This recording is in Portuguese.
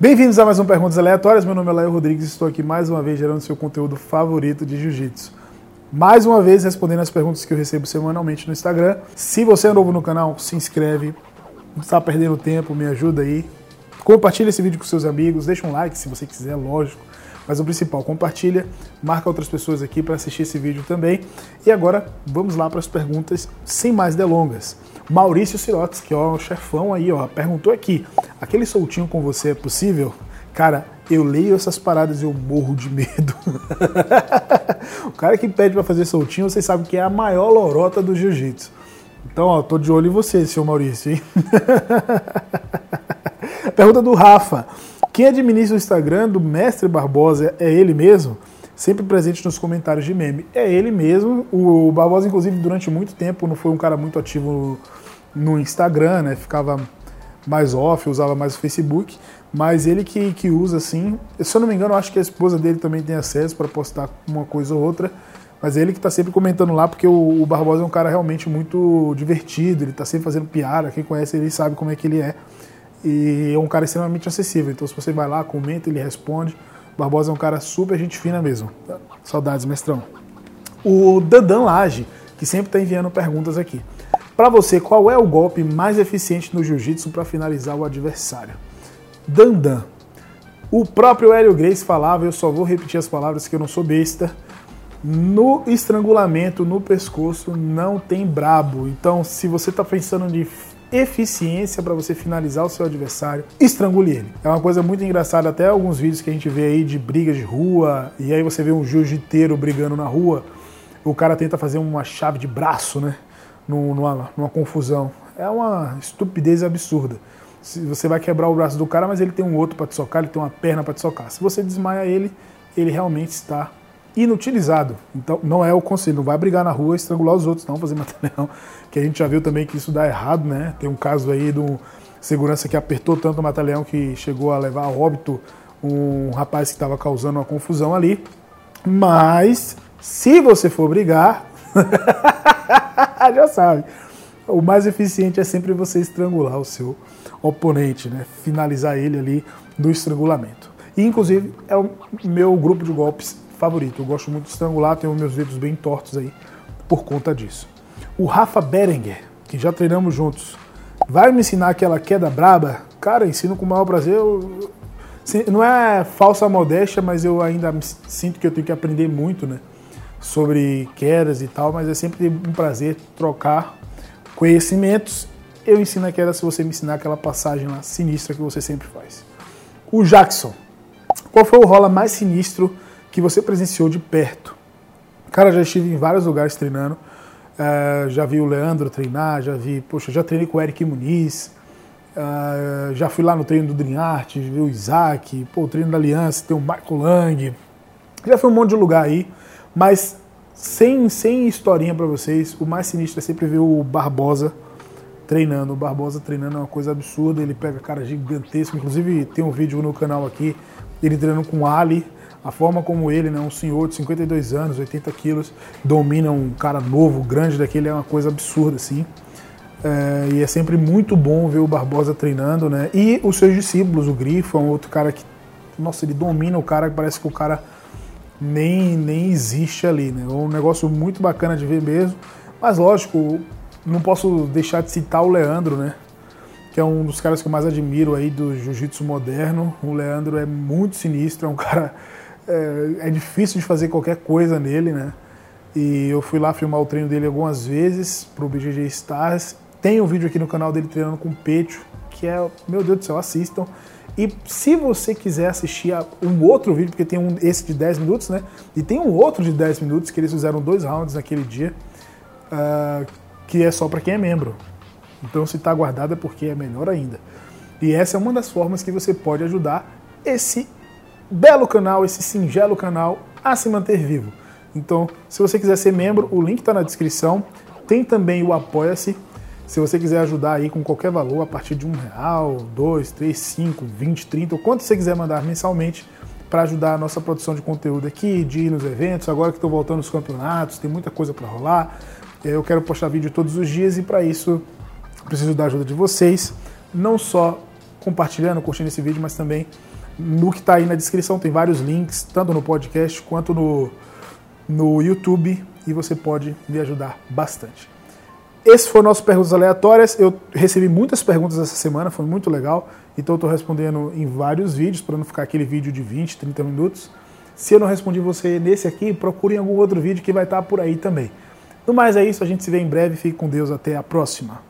Bem-vindos a mais um Perguntas Aleatórias. Meu nome é Léo Rodrigues e estou aqui mais uma vez gerando seu conteúdo favorito de jiu-jitsu. Mais uma vez respondendo as perguntas que eu recebo semanalmente no Instagram. Se você é novo no canal, se inscreve. Não está perdendo tempo, me ajuda aí. Compartilha esse vídeo com seus amigos, deixa um like se você quiser, lógico. Mas o principal, compartilha, marca outras pessoas aqui para assistir esse vídeo também. E agora vamos lá para as perguntas sem mais delongas. Maurício Sirotes, que é o chefão aí, ó, perguntou aqui: aquele soltinho com você é possível? Cara, eu leio essas paradas e eu morro de medo. o cara que pede para fazer soltinho, vocês sabem que é a maior lorota do jiu-jitsu. Então, ó, tô de olho em você, seu Maurício, hein? Pergunta do Rafa. Quem administra o Instagram do Mestre Barbosa é ele mesmo? Sempre presente nos comentários de meme. É ele mesmo. O Barbosa, inclusive, durante muito tempo não foi um cara muito ativo no Instagram, né? Ficava mais off, usava mais o Facebook. Mas ele que, que usa assim. Se eu não me engano, acho que a esposa dele também tem acesso para postar uma coisa ou outra. Mas é ele que está sempre comentando lá, porque o, o, Barbosa é um cara realmente muito divertido, ele está sempre fazendo piada. Quem conhece ele sabe como é que ele é. E é um cara extremamente acessível. Então, se você vai lá, comenta, ele responde. Barbosa é um cara super gente fina mesmo. Saudades, mestrão. O Dandan Lage, que sempre está enviando perguntas aqui. Para você, qual é o golpe mais eficiente no jiu-jitsu para finalizar o adversário? Dandan. O próprio Hélio Grace falava, eu só vou repetir as palavras que eu não sou besta. No estrangulamento, no pescoço, não tem brabo. Então, se você está pensando de eficiência para você finalizar o seu adversário, estrangule ele. É uma coisa muito engraçada, até alguns vídeos que a gente vê aí de brigas de rua, e aí você vê um jiu-jiteiro brigando na rua, o cara tenta fazer uma chave de braço, né? Numa, numa confusão. É uma estupidez absurda. Você vai quebrar o braço do cara, mas ele tem um outro para te socar, ele tem uma perna para te socar. Se você desmaia ele, ele realmente está inutilizado. Então, não é o conselho, não vai brigar na rua estrangular os outros, não, fazer material. Que a gente já viu também que isso dá errado, né? Tem um caso aí do segurança que apertou tanto o Mataleão que chegou a levar a óbito um rapaz que estava causando uma confusão ali. Mas, se você for brigar, já sabe, o mais eficiente é sempre você estrangular o seu oponente, né? Finalizar ele ali do estrangulamento. E, inclusive, é o meu grupo de golpes favorito. Eu gosto muito de estrangular, tenho meus dedos bem tortos aí por conta disso. O Rafa Berenguer, que já treinamos juntos, vai me ensinar aquela queda braba? Cara, ensino com o maior prazer. Eu, não é falsa modéstia, mas eu ainda sinto que eu tenho que aprender muito, né? Sobre quedas e tal, mas é sempre um prazer trocar conhecimentos. Eu ensino a queda se você me ensinar aquela passagem lá sinistra que você sempre faz. O Jackson. Qual foi o rola mais sinistro que você presenciou de perto. Cara, já estive em vários lugares treinando. Uh, já vi o Leandro treinar, já vi, poxa, já treinei com o Eric Muniz, uh, já fui lá no treino do Dream Art, vi o Isaac, pô, o treino da Aliança, tem o Michael Lang, já fui um monte de lugar aí, mas sem, sem historinha para vocês, o mais sinistro é sempre ver o Barbosa treinando. O Barbosa treinando é uma coisa absurda, ele pega cara gigantesco, inclusive tem um vídeo no canal aqui, ele treinando com Ali, a forma como ele, né, um senhor de 52 anos, 80 quilos, domina um cara novo, grande daquele, é uma coisa absurda, assim. É, e é sempre muito bom ver o Barbosa treinando, né? E os seus discípulos, o Grifo é um outro cara que, nossa, ele domina o cara, parece que o cara nem, nem existe ali, né? É um negócio muito bacana de ver mesmo. Mas lógico, não posso deixar de citar o Leandro, né? Que é um dos caras que eu mais admiro aí do jiu-jitsu moderno. O Leandro é muito sinistro, é um cara é, é, difícil de fazer qualquer coisa nele, né? E eu fui lá filmar o treino dele algumas vezes pro BGG Stars. Tem um vídeo aqui no canal dele treinando com o Pecho, que é, meu Deus do céu, assistam. E se você quiser assistir a um outro vídeo, porque tem um esse de 10 minutos, né? E tem um outro de 10 minutos que eles fizeram dois rounds naquele dia, uh, que é só para quem é membro. Então se está guardado é porque é melhor ainda. E essa é uma das formas que você pode ajudar esse belo canal, esse singelo canal a se manter vivo. Então, se você quiser ser membro, o link está na descrição. Tem também o Apoia-se. Se você quiser ajudar aí com qualquer valor, a partir de um real, dois, três, cinco, vinte, trinta, ou quanto você quiser mandar mensalmente para ajudar a nossa produção de conteúdo aqui, de ir nos eventos. Agora que estou voltando os campeonatos, tem muita coisa para rolar. Eu quero postar vídeo todos os dias e para isso preciso da ajuda de vocês, não só compartilhando, curtindo esse vídeo, mas também no que está aí na descrição tem vários links, tanto no podcast quanto no, no YouTube, e você pode me ajudar bastante. Esse foi o nosso Perguntas Aleatórias. Eu recebi muitas perguntas essa semana, foi muito legal. Então eu estou respondendo em vários vídeos, para não ficar aquele vídeo de 20, 30 minutos. Se eu não respondi você nesse aqui, procure em algum outro vídeo que vai estar por aí também. No mais é isso, a gente se vê em breve. Fique com Deus, até a próxima.